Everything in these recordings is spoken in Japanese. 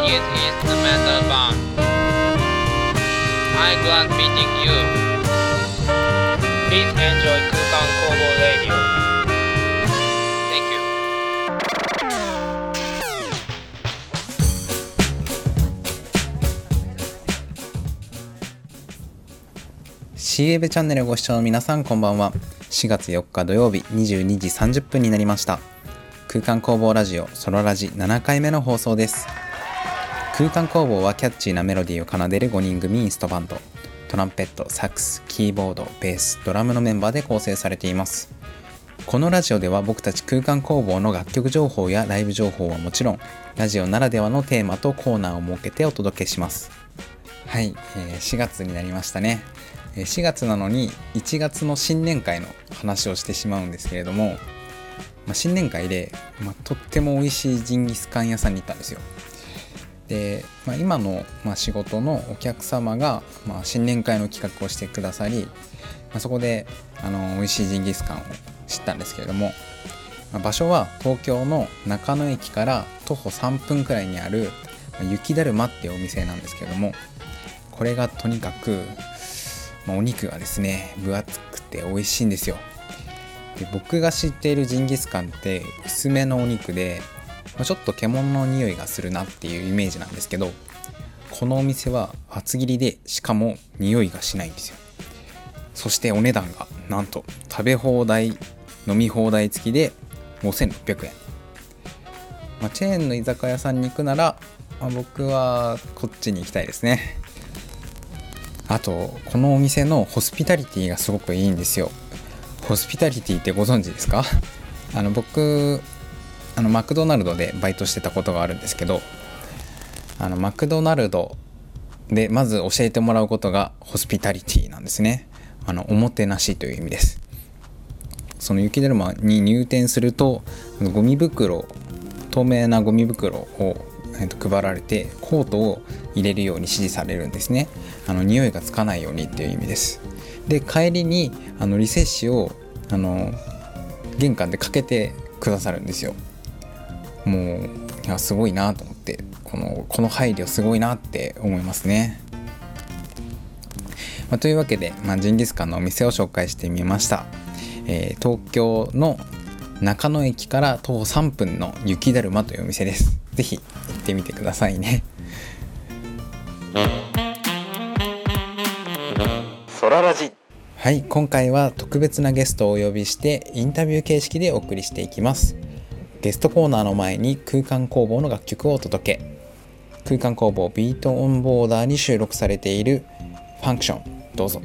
one is instrumental band. I'm glad meeting you. Please enjoy Kukan Kobo Radio. Thank you. シーエブチャンネルご視聴の皆さんこんばんは4月4日土曜日22時30分になりました空間工房ラジオソロラジ7回目の放送です空間工房はキャッチーなメロディーを奏でる5人組インストバンド。トランペットサックスキーボードベースドラムのメンバーで構成されています。このラジオでは僕たち空間工房の楽曲情報やライブ情報はもちろんラジオならではのテーマとコーナーを設けてお届けします。はい、えー4月になりましたね。4月なのに1月の新年会の話をしてしまうんですけれども、まあ、新年会で、まあ、とっても美味しいジンギスカン屋さんに行ったんですよ。で、まあ、今の、まあ、仕事のお客様が、まあ、新年会の企画をしてくださり、まあ、そこであの美味しいジンギスカンを知ったんですけれども、まあ場所は東京の中野駅から徒歩3分くらいにあるまあ雪だるまっていうお店なんですけれどもこれがとにかく、まあ、お肉がですね分厚くて美味しいんですよ。で僕が知っているジンギスカンって薄めのお肉で、まあちょっと獣の匂いがするなっていうイメージなんですけどこのお店は厚切りでしかも匂いがしないんですよ。そしてお値段がなんと食べ放題飲み放題付きで5600円、まあ、チェーンの居酒屋さんに行くなら、まあ僕はこっちに行きたいですね。あとこのお店のホスピタリティがすごくいいんですよ。ホスピタリティってご存知ですか？あの僕あのマクドナルドでバイトしてたことがあるんですけどあのマクドナルドでまず教えてもらうことがホスピタリティなんですね。あのおもてなしという意味です。その雪だるまに入店するとゴミ袋透明なゴミ袋を、えっと配られてコートを入れるように指示されるんですね。あの匂いがつかないようにっていう意味です。で帰りにあのリセッシュをあの玄関でかけてくださるんですよ。もういやすごいなと思ってこのこの配慮すごいなって思いますね。まあ、というわけで、まあ、ジンギスカンのお店を紹介してみました、えー東京の中野駅から徒歩3分の雪だるまというお店です。ぜひ行ってみてくださいね。ソララジ。はい今回は特別なゲストをお呼びしてインタビュー形式でお送りしていきますゲストコーナーの前に空間工房の楽曲をお届け。空間工房ビートオンボーダーに収録されているファンクション。どうぞ。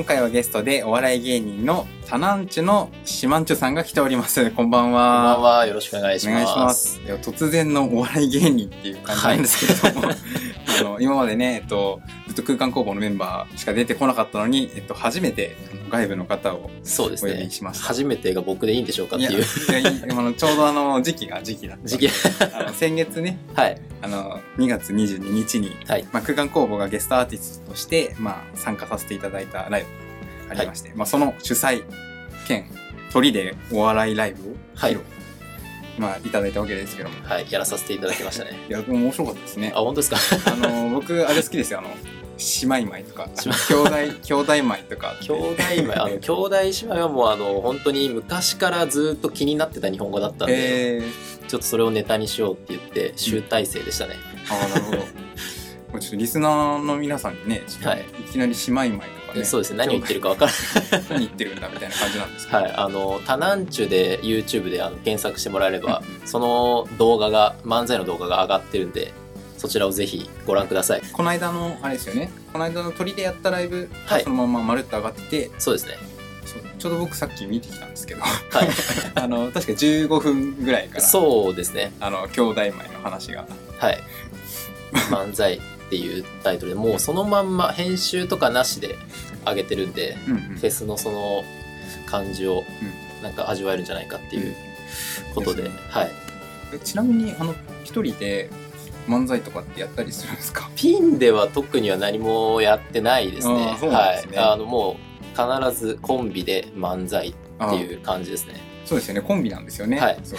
今回はゲストでお笑い芸人のタナンチュのシマンチュさんが来ております。こんばんこんばんは。は。よろしくお願いします。お願いします。突然のお笑い芸人っていう感じなんですけれども、あの今までね、えっと、と空間工房のメンバーしか出てこなかったのに、えっと、初めて外部の方をお呼そうですね。びしました。初めてが僕でいいんでしょうかっていう。いあのちょうどあの時期が時期だった時期。あの先月ねはい。あの2月22日に、はい。まあ、空間工房がゲストアーティストとして、まあ、参加させていただいたライブがありまして、まあ、その主催兼鳥でお笑いライブをはい。披露、まあ、いただいたわけですけども。はいやらさせていただきましたね。いや面白かったですね。あ本当ですか？あの僕あれ好きですよ。あの姉妹米とか兄弟 兄弟米とか兄弟米。あの兄弟姉妹はもうあの本当に昔からずっと気になってた日本語だったんで、えー、ちょっとそれをネタにしようって言って集大成でしたね、ああなるほど。ちょっとリスナーの皆さんにねい。いきなり姉妹米とかね。そうですね。何を言ってるか分からない。何言ってるんだみたいな感じなんですけど、はい、あの、タナンチュで YouTube であの検索してもらえれば、その動画が、漫才の動画が上がってるんで、そちらをぜひご覧ください。この間のあれですよねこの間の鳥でやったライブはそのまままるっと上がってて、そうですね。ちょうど僕さっき見てきたんですけどはい。あの確か15分ぐらいからそうですね。あの兄弟米の話がはい。漫才っていうタイトルでもうそのまんま編集とかなしで上げてるんで、うんうんフェスのその感じをなんか味わえるんじゃないかっていうことで、ですねはい。えちなみにあの一人で漫才とかってやったりするんですか？ピンでは特には何もやってないですね。すねはい。あのもう必ずコンビで漫才ってあいう感じですね。そうですよねコンビなんですよね、はいそう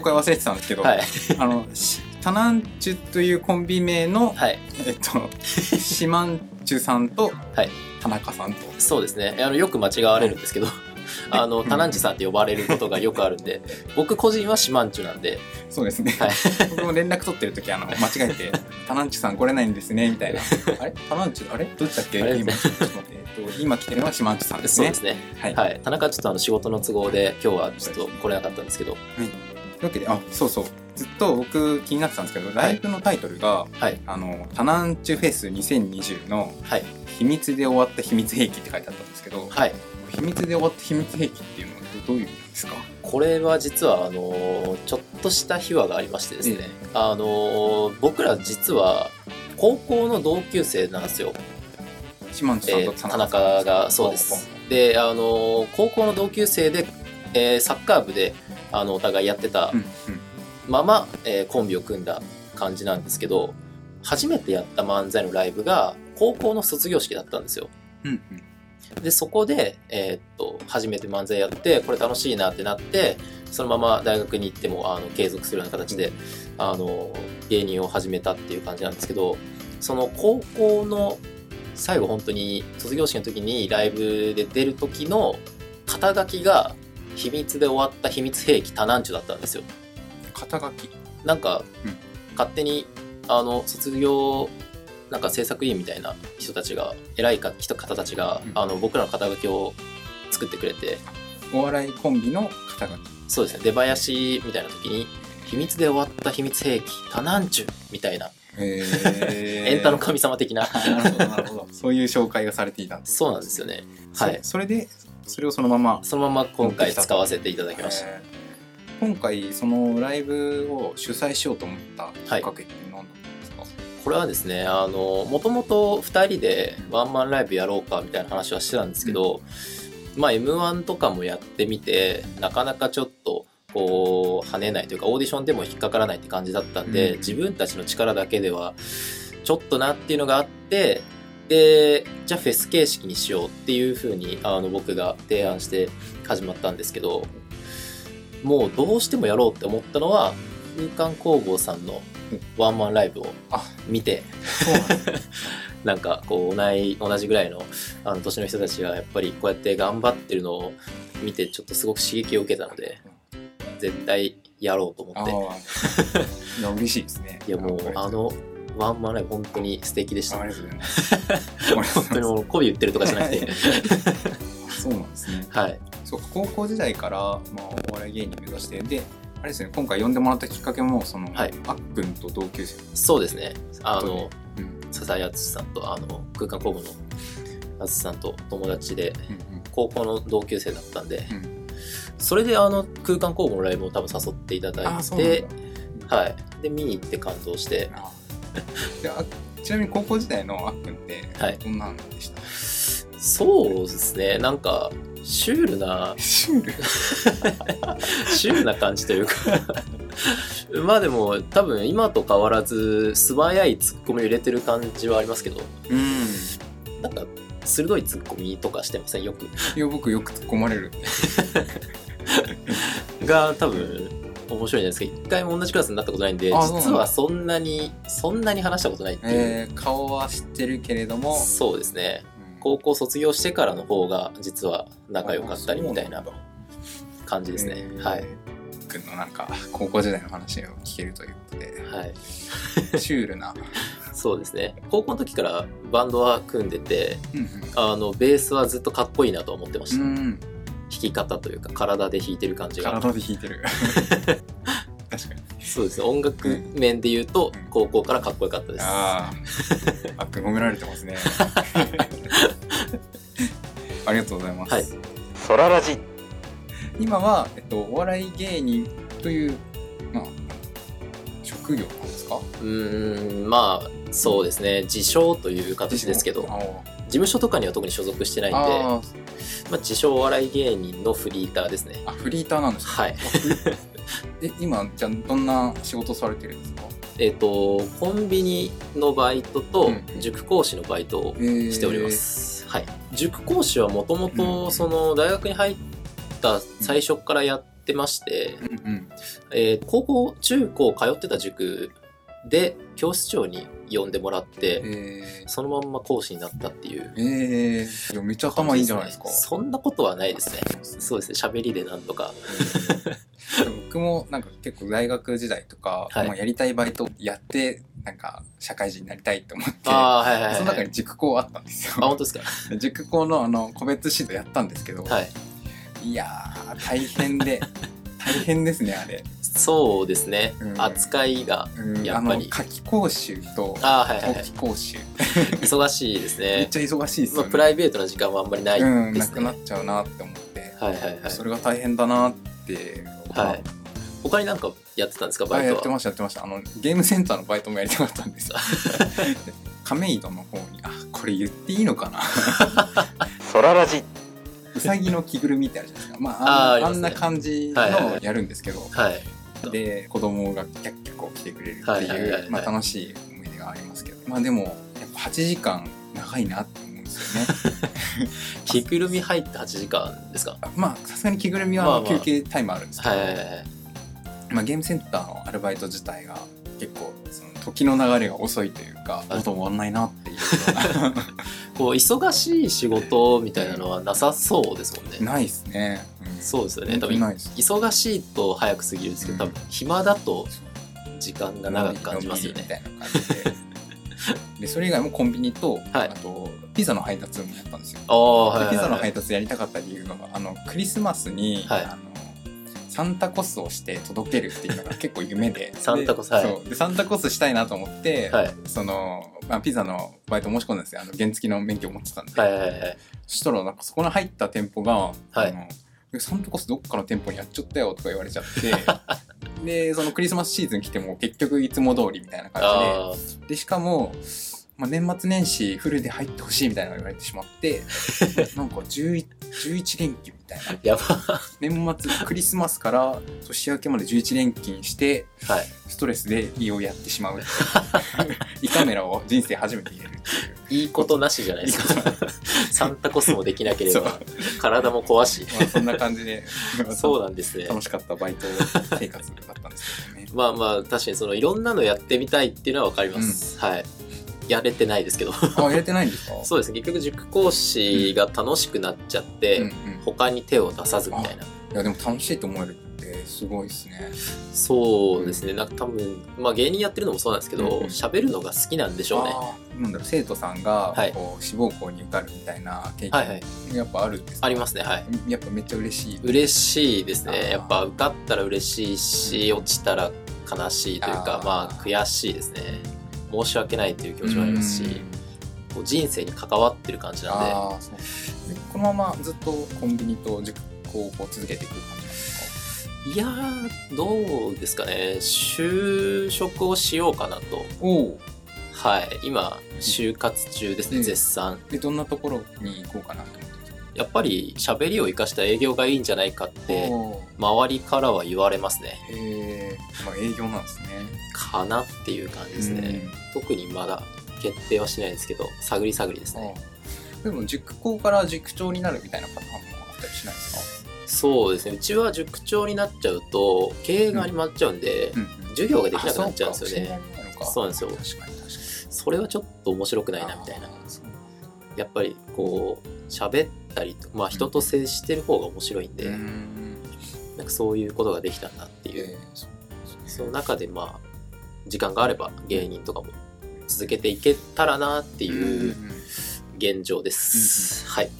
紹介忘れてたんですけど、はい。あのしタナンチュというコンビ名の、はい。えっとシマンチュさんとはい田中さんとそうですね。あのよく間違われるんですけど、あの、タナンチさんって呼ばれることがよくあるんで、僕個人はシマンチュなんで、そうですね、はい。僕も連絡取ってる時あの間違えて「タナンチュさん来れないんですね」みたいな「あれ？タナンチュあれ？どっちだっけ?」今ちょっと待って、えっと、今来てるのはシマンチュさんですね。そうですね。はい、はい。田中はちょっとあの仕事の都合で今日はちょっと来れなかったんですけど、とい。うわけであそうそう。ずっと僕気になってたんですけどライブのタイトルがはい。「あのタナンチュフェス2020」のはい。「秘密で終わった秘密兵器」って書いてあったんですけど、はい。秘密で終わった秘密兵器っていうのはどどういう意味ですか？これは実はあのちょっとした秘話がありましてですね、えあの僕ら実は高校の同級生なんですよ、シマンチュさんえとー田中がそうです。であの高校の同級生で、えーサッカー部であのお互いやってたうんうん。まま、えーコンビを組んだ感じなんですけど初めてやった漫才のライブが高校の卒業式だったんですよ。うんでそこで、えーっと初めて漫才やってこれ楽しいなってなってそのまま大学に行ってもあの継続するような形で、あの芸人を始めたっていう感じなんですけどその高校の最後本当に卒業式の時にライブで出る時の肩書きが秘密で終わった秘密兵器タナンチュだったんですよ。肩書きなんか、うん勝手にあの卒業なんか制作委員みたいな人たちが偉いか人方たちが、うん。あの僕らの肩書きを作ってくれてお笑いコンビの肩書きそうですね。出囃子みたいな時に秘密で終わった秘密兵器タナンチュみたいな、え エンタの神様的な。なるほどなるほど。そういう紹介がされていたんですそうなんですよね。はい。そそれでそれをそのままそのまま今回使わせていただきました、えー。今回そのライブを主催しようと思ったきっかけって何だったんですか、これはですねあのもともと2人でワンマンライブやろうかみたいな話はしてたんですけど、まあ m 1とかもやってみてなかなかちょっとこう跳ねないというかオーディションでも引っかからないって感じだったんで、うん。自分たちの力だけではちょっとなっていうのがあってでじゃあフェス形式にしようっていうふうにあの僕が提案して始まったんですけどもうどうしてもやろうって思ったのは空間工房さんのワンマンライブをあ見て なんかこう同い同じぐらいのあの年の人たちがやっぱりこうやって頑張ってるのを見てちょっとすごく刺激を受けたので絶対やろうと思あって。ーいや嬉しいですね。いやもうあのワンマンライブ本当に素敵でした。本当にもう媚び言ってるとかじゃなくて。そうなんですね。はい。そう高校時代から、まあ、お笑い芸人目指してであれですね今回呼んでもらったきっかけもその、はい。あっくんと同級生そうですね。あのうん。笹井敦さんとあの空間工房の敦さんと友達でうん高校の同級生だったんでうん。うんそれであの空間工房のライブを多分誘っていただいてはい。で見に行って感動して。あちなみに高校時代のあっくんってはい。どんなんでした、そうですね。なんかシュールなシュール。シュールな感じというか。まあでも多分今と変わらず素早いツッコミを入れてる感じはありますけど。うん。なんか鋭いツッコミとかしてません？よく。いや僕よく突っ込まれる。が多分面白いんじゃないですか。一回も同じクラスになったことないんで実はそんなにそんなに話したことないっていう、えー、顔は知ってるけれども、そうですね。うん高校卒業してからの方が実は仲良かったりみたいな感じですね、えーはい。くんのなんか高校時代の話を聞けるということで。はい。シュールな、そうですね。高校の時からバンドは組んでてうんあのベースはずっとかっこいいなと思ってました、弾き方というか体で弾いてる感じが。体で弾いてる そうですね。音楽面で言うとうん高校からかっこよかったです、あっくん褒められてますね。ありがとうございます、はい。ソララジ。今は、えっと、お笑い芸人という、まあ、職業なんですか？うーんまあそうですね。自称という形ですけど。あ事務所とかには特に所属してないんであまあ、自称お笑い芸人のフリーターですね。ーあフリーターなんですか？はい。え今じゃあどんな仕事されてるんですか？えっ、とコンビニのバイトとうん。塾講師のバイトをししております、はい。塾講師はもともとその大学に入った最初からやってまして、うんうん。えー高校中高通ってた塾で教室長に呼んでもらって、えそのまんま講師になったっていう。ー、えー、いやめっちゃ頭いいんじゃないですか。そんなことはないですね。そうですね。喋りでなんとか。僕もなんか結構大学時代とか、はい。まあ、やりたいバイトやってなんか社会人になりたいと思ってああーはいはいはいその中に塾講あったんですよ。あ本当ですか？塾講のあの個別指導やったんですけど、はい。い、やー大変で大変ですねあれ、そうですね、うん。扱いがうん、やっぱり。あの夏季講習とあーはいはい、は冬い、季講習、忙しいですね。めっちゃ忙しいですまあ、プライベートな時間はあんまりないうんなですね、くなっちゃうなって思って、はいはいはい。それが大変だなってはい。他になんかやってたんですかあやってバイトはましたやってました。あのゲームセンターのバイトもやりたかったんです。よ 亀戸の方に。あこれ言っていいのかな？ソララジうさぎの着ぐるみってあるじゃないですか。まああんああんな感じのやるんですけど、はいで子供がキャッキャこう来てくれるってはいうまあ楽しい思い出がありますけど。まあでもやっぱ8時間長いなって思うんですよね。着ぐるみ入って8時間ですか？まあさすがに着ぐるみは休憩タイムあるんですけど、はいはいはいはい。まあ、ゲームセンターのアルバイト自体が結構その時の流れが遅いというかはいもっと終わんないなっていうような こう忙しい仕事みたいなのはなさそうですもんね。ないですね、うん。そうですよね。本多分忙しいと早く過ぎるんですけど多分暇だと時間が長く感じますよね。みたいな感じで。でそれ以外もコンビニと、はい。あとピザの配達もやったんですよ。はいでピザの配達やりたかった理由があのクリスマスに、はい。あのサンタコスをして届けるっていうのが結構夢で。サンタコスではい。そう。でサンタコスしたいなと思って、はい。その、まあ、ピザのバイト申し込んだんですよ。あの原付の免許を持ってたんで、はいはいはい。そしたらなんかそこの入った店舗が、はい。あのえサンタコスどっかの店舗にやっちゃったよとか言われちゃって。でそのクリスマスシーズン来ても結局いつも通りみたいな感あじで。でしかも、まあ、年末年始フルで入ってほしいみたいなのが言われてしまって なんか 11, 11連休みたいな。あやば。年末クリスマスから年明けまで11連勤してはい。ストレスで胃をやってしまう。胃カメラを人生初めて入れるっていう。いいことなしじゃないですか。サンタコスもできなければ体も壊し。まあ、そんな感じで。そうなんですね。楽しかったバイト生活だったんですけどね。まあまあ確かにそのいろんなのやってみたいっていうのは分かります、はいやれてないですけど。あ、やれてないんですか？そうですね。結局塾講師が楽しくなっちゃって、うんうん、い他に手を出さずみたいな。や、でも楽しいと思えるってすごいですね。そうですね。なんか多分まあ芸人やってるのもそうなんですけどうんうん。喋、るのが好きなんでしょうね。なんだろう、生徒さんがはい。こう志望校に受かるみたいな経はいはい。験、やっぱあるんですか？ありますね。はい。やっぱめっちゃ嬉しい。嬉しいですね。やっぱ受かったら嬉しいし落ちたら悲しいというかまあ悔しいですね申し訳ないという気持ちもありますしうん。こう人生に関わってる感じなんで。このままずっとコンビニと塾校をこう続けていく感じですか？いやーどうですかね。就職をしようかなと。はい。今、就活中ですね、うん。絶賛。でどんなところに行こうかなとやっぱり喋りを生かした営業がいいんじゃないかって、お周りからは言われますね。ーへえまあ営業なんですね。かなっていう感じですね。特にまだ決定はしないですけど、探り探りですね。でも塾校から塾長になるみたいなパターンもあったりしないですか？そうですね。うちは塾長になっちゃうと、経営が決まっちゃうんで、うん。授業ができなくなっちゃうんですよね。そうなんですよ。確かに確かに。それはちょっと面白くないなみたいな。やっぱりこう、喋ったりとまあ人と接してる方が面白いんで、うんなんかそういうことができたんだっていう。えーそうその中でまあ、時間があれば芸人とかも続けていけたらなっていう現状です。はい。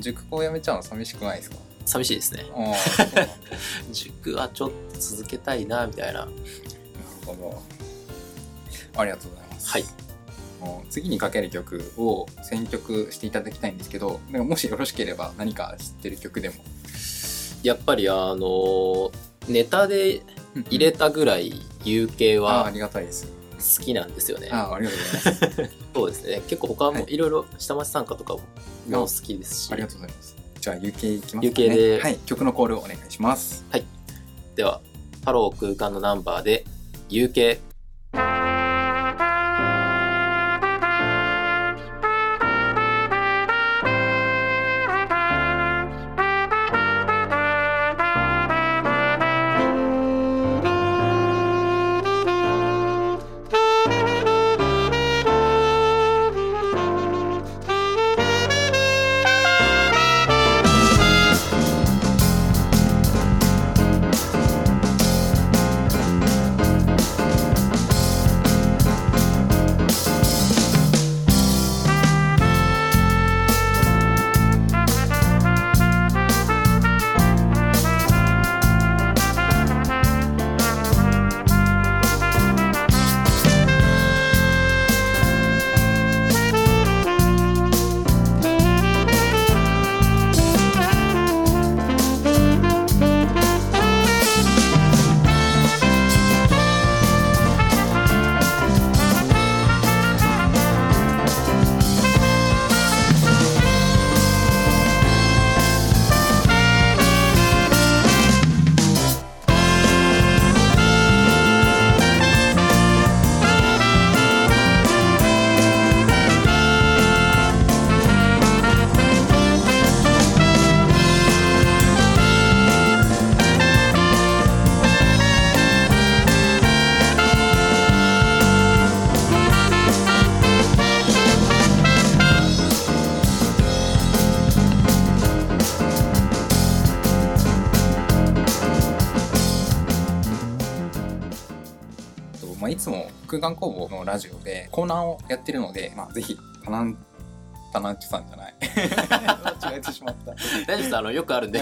塾校辞めちゃうの寂しくないですか？寂しいですね。塾はちょっと続けたいなみたいな。ほどありがとうございますはい次にかける曲を選曲していただきたいんですけどなんかもしよろしければ何か知ってる曲でも。やっぱりあの、ネタで入れたぐらい UK はありがたいです。好きなんですよね。ああありがとうございます。そうですね。結構他もはい。いろいろ下町賛歌とかも好きですし。ありがとうございます。じゃあ UK いきますか UK で。はい。曲のコールをお願いします。では、ハロー空間のナンバーで UK。空間工房のラジオでコーナーをやってるので、まあ、ぜひタナンタナンチュさんじゃない 間違えてしまった大丈夫です。あの、よくあるんで。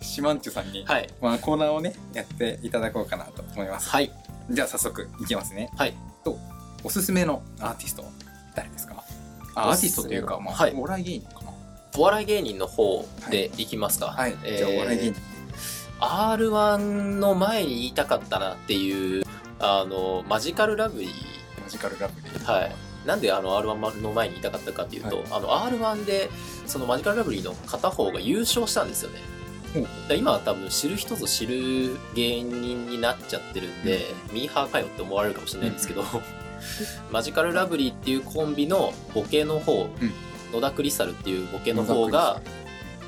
シマンチュさんに、はい。まあ、コーナーをねやっていただこうかなと思いますはい。じゃあ早速いきますねはい。とおすすめのアーティスト誰ですか？あアーティストというか、まあはいお笑い芸人かなお笑い芸人の方でいきますか。はい、えーじゃあお笑い芸人 R1 の前に言いたかったなっていう、あの、マジカルラブリー。マジカルラブリー。はい。なんであの R1 の前に言いたかったかっていうと、はい。あの R1 でそのマジカルラブリーの片方が優勝したんですよね。ほう今は多分知る人ぞ知る芸人になっちゃってるんで、ミーハーかよって思われるかもしれないんですけど、マジカルラブリーっていうコンビのボケの方、うん。野田クリスタルっていうボケの方が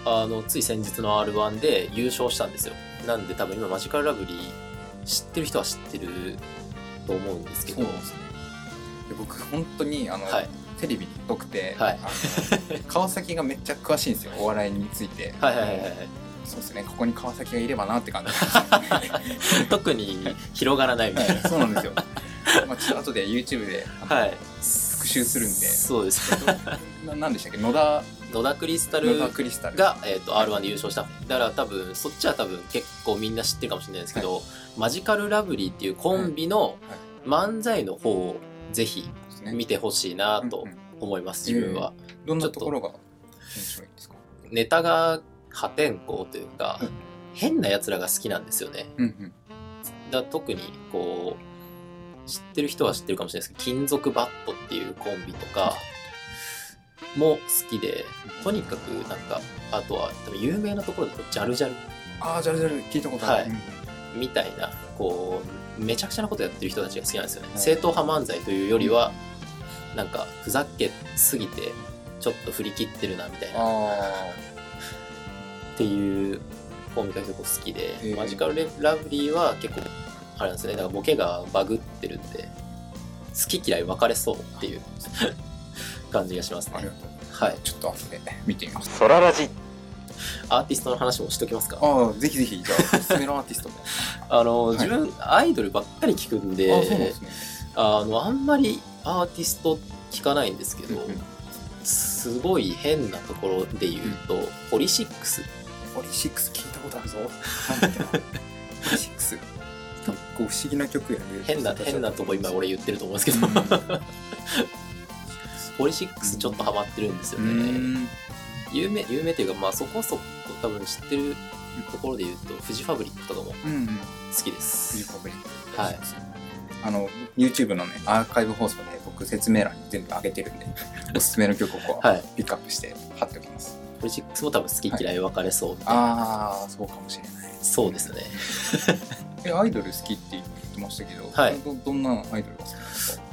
あのつい先日の R1 で優勝したんですよ。なんで多分今マジカルラブリー知ってる人は知ってると思うんですけど。そうですね。で僕本当にあの、はい。テレビに疎くて、はい。川崎がめっちゃ詳しいんですよお笑いについて。はいはいはいはいそうですねここに川崎がいればなって感じ 特に広がらないみたいな。はいそうなんですよ。まあちょっと後で YouTube ではい。復習するんで。そうです。ななんでしたっけ？野田野田クリスタルが、えー、と R1 で優勝した。だから多分、そっちは多分結構みんな知ってるかもしれないですけど、マジカルラブリーっていうコンビの漫才の方をぜひ見てほしいなとうんうん思います、自分は。どんなところが面白いんですか？ネタが破天荒というか、変な奴らが好きなんですよね。うんうん。だ特にこう知ってる人は知ってるかもしれないですけど、金属バットっていうコンビとかも好きで、とにかくなんか、あとは多分有名なところだとジャルジャル。ああ、じゃあじゃあ聞いたことある。はい。みたいな、こう、めちゃくちゃなことやってる人たちが好きなんですよね。はい。正統派漫才というよりは、なんか、ふざけすぎて、ちょっと振り切ってるな、みたいな、っあていうコンビが結構好きで、ー。マジカルラブリーは結構、あれなんですね、だからボケがバグってるんで、好き嫌い分かれそうっていう感じがしますあ、ありねが。とう。はい。ちょっと後で見てみます。ソララジアーティストの話もしときますか？ああ、ぜひぜひ、じゃあ、おすすめのアーティストも。あの、はい自分、アイドルばっかり聞くんで、ああ、そうなんですね。あの、あんまりアーティスト聞かないんですけど、うんうんすごい変なところで言うと、ポリシックス。ポリシックス聞いたことあるぞ。なんだっけなポリシックス。結構不思議な曲やね。変な、変なとこ今俺言ってると思うんですけど、うんポリシックスちょっとハマってるんですようね。ん。有名、有名っていうか、まあそこそこ多分知ってるところで言うと、フジファブリックとかも。好きでフジす。ファブリック。はい。あの、YouTube のね、アーカイブ放送で僕説明欄に全部上げてるんで、おすすめの曲をこう、はい。ピックアップして貼っておきます。ポリシックスも多分好き嫌い分かれそうみたいな。ああ、そうかもしれない。そうですね。え、アイドル好きって言ってましたけど、はいどどんなアイドルが好きなんですか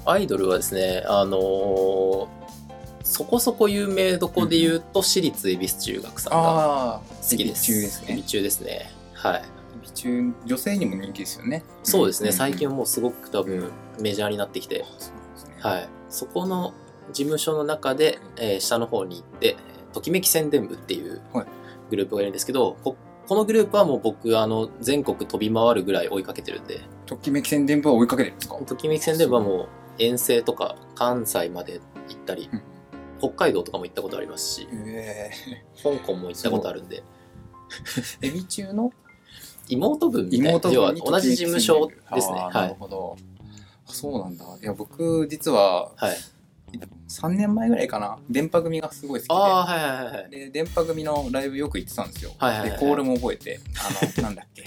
アイドルはですね、あのーそこそこ有名どこで言うと、私立恵比寿中学さんが好きです。中ですねエビ。中ですね。はい。美中、女性にも人気ですよね。そうですね、ん最近はもうすごく多分メジャーになってきて。はい。そこの事務所の中で、えー下の方に行って、ときめき宣伝部っていうはいグループがいるんですけど、ここのグループはもう僕、あの、全国飛び回るぐらい追いかけてるんで、ときめき宣伝部は追いかけてるんですか？ときめき宣伝部はもう遠征とか関西まで行ったりうん、北海道とかも行ったことありますし、え香港も行ったことあるんで、ー、エビ中の？妹分みたいな、要は同じ事務所ですね。なはい。るほど。あそうなんだ。いや、僕、実は、はい。3年前ぐらいかな、電波組がすごい好きで。はいはいはい。で、電波組のライブよく行ってたんですよ。はいはいはいで、コールも覚えて、あの、なんだっけ、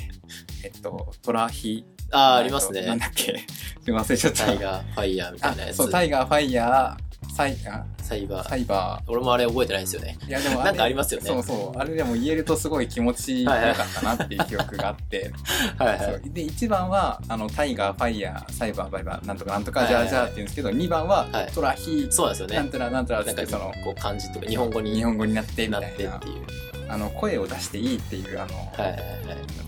えっと、トラヒ。ああ、ありますねなん。だっけ、忘れちゃった。タイガー、ファイヤーみたいなやつ。あそう、タイガー、ファイヤー、サイあサイバー。サイバ俺もあれ覚えてないんですよね。ー。いや、でもなんかありますよねそうそう。あれでも言えるとすごい気持ちよかったなっていう記憶があって。はいそうで、1番は、あの、タイガー、ファイヤー、サイバー、バイバー、なんとかなんとか、はいはいはいじゃあじゃあって言うんですけど、2番ははい、トラヒ、そうなんですよね。なんとらなんとらって、その、こう漢字とか日本語に日本語になってみなたいなってっていう。あの声を出していいっていうあの、はいはいはい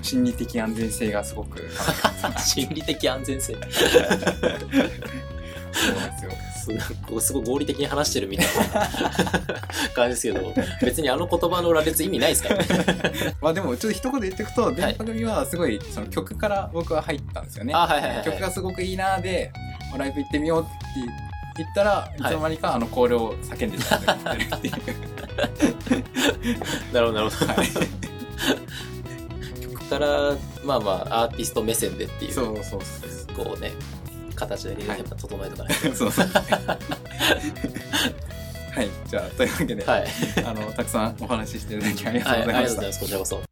心理的安全性がすごくはい。心理的安全性。そうなんですよすすごい合理的に話してるみたいな感じですけど、別にあの言葉の羅列意味ないですからね。まあでもちょっと一言で言っていくと電波組はすごいその曲から僕は入ったんですよね、あ、はいはいはい。曲がすごくいいなでライブ行ってみようって言ったらいつの間にかあのコールを叫んでたっていう、なるほどなるほど。はい曲から、まあまあ、アーティスト目線でっていう、そうそうそうこうね、形でやっぱ整えとかない そうそうはいじゃあというわけで、と。はい。あのたくさんお話ししていただきありがとはい、あうございました、りがとうございます。こちらこそ。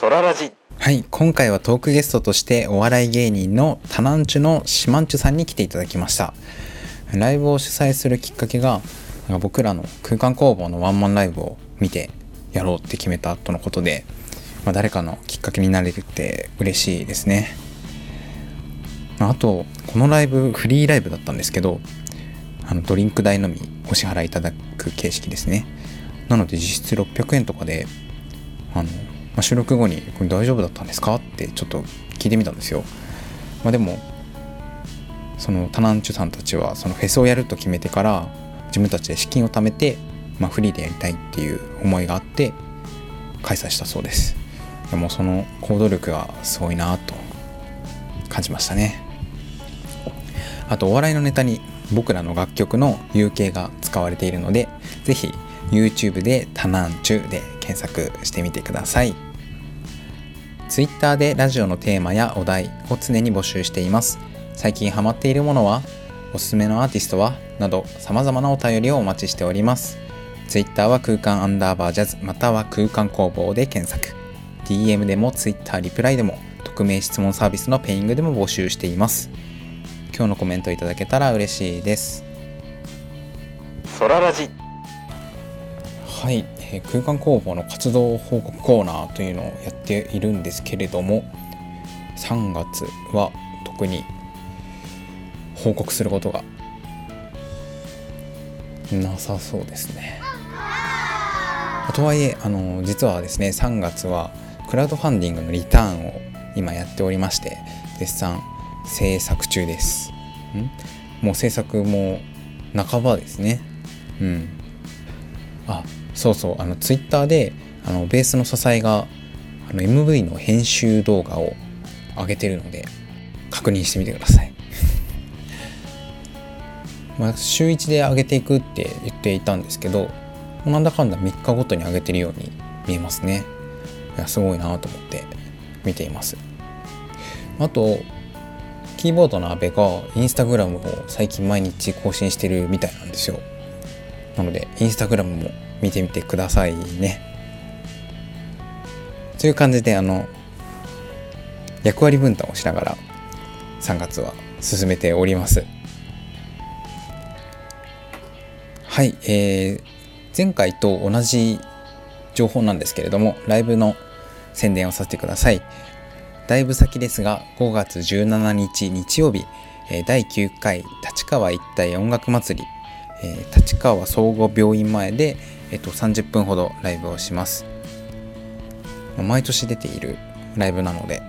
ソララジはい、今回はトークゲストとしてお笑い芸人のタナンチュのシマンチュさんに来ていただきました。ライブを主催するきっかけが、なんか僕らの空間工房のワンマンライブを見てやろうって決めたとのことで、まあ、誰かのきっかけになれるって嬉しいですね。あと、このライブフリーライブだったんですけど、あのドリンク代のみお支払いいただく形式ですね。なので実質600円とかで、あの、まあ、収録後に「これ大丈夫だったんですか?」ってちょっと聞いてみたんですよ。まあ、でもそのタナンチュさんたちはそのフェスをやると決めてから自分たちで資金を貯めて、まあ、フリーでやりたいっていう思いがあって開催したそうです。でもその行動力がすごいなと感じましたね。あとお笑いのネタに僕らの楽曲の有形が使われているのでぜひ YouTube でタナンチュで検索してみてください Twitter でラジオのテーマやお題を常に募集しています。最近ハマっているものはおすすめのアーティストはなど様々なお便りをお待ちしております。Twitter は空間アンダーバージャズまたは空間工房で検索。DM でも Twitter リプライでも匿名質問サービスのペイングでも募集しています。今日のコメントいただけたら嬉しいです。ソララジ。はい、え空間工房の活動報告コーナーというのをやっているんですけれども3月は特に報告することがなさそうですね。とはいえあの実はですね3月はクラウドファンディングのリターンを今やっておりまして絶賛制作中です。ん？もう制作も半ばですね。うん。あそうそうあのツイッターであのベースの支えがあの MV の編集動画を上げてるので確認してみてください。まあ週1で上げていくって言っていたんですけどなんだかんだ3日ごとに上げてるように見えますね。いやすごいなと思って見ています。あとキーボードの阿部がインスタグラムを最近毎日更新してるみたいなんですよ。なのでインスタグラムも見てみてくださいね。という感じであの役割分担をしながら3月は進めております。はいえー、前回と同じ情報なんですけれどもライブの宣伝をさせてください。だいぶ先ですが5月17日日曜日第9回立川一体音楽祭り立川総合病院前で、えっと、30分ほどライブをします。まあ毎年出ているライブなので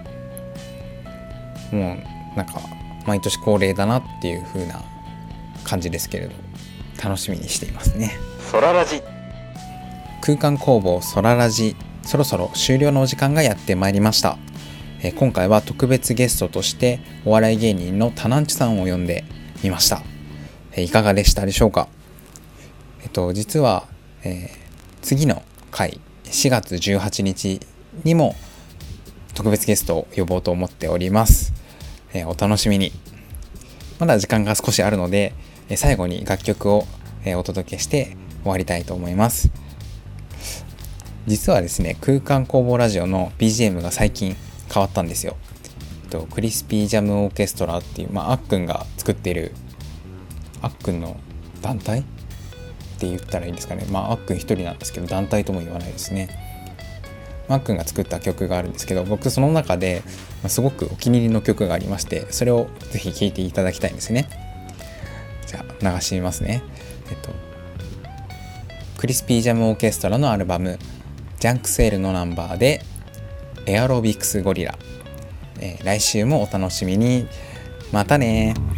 もうなんか毎年恒例だなっていう風な感じですけれど楽しみにしていますね。ソララジ。空間工房ソララジ。そろそろ終了のお時間がやってまいりました。えー今回は特別ゲストとしてお笑い芸人のタナンチュさんを呼んでみました。えーいかがでしたでしょうか？えっと実は、えー次の回4月18日にも特別ゲストを呼ぼうと思っております、えーお楽しみに。まだ時間が少しあるのでえ最後に楽曲をえお届けして終わりたいと思います。実はですね空間工房ラジオの BGM が最近変わったんですよ。とクリスピージャムオーケストラっていう、まあ、あっくんが作っているあっくんの団体って言ったらいいんですかね。まああっくん一人なんですけど団体とも言わないですね。あっくんが作った曲があるんですけど僕その中でますごくお気に入りの曲がありましてそれをぜひ聴いていただきたいんですね。じゃあ流しますね。えっとクリスピージャムオーケストラのアルバム「ジャンクセール」のナンバーで「エアロビクスゴリラ」えー来週もお楽しみに。またねー。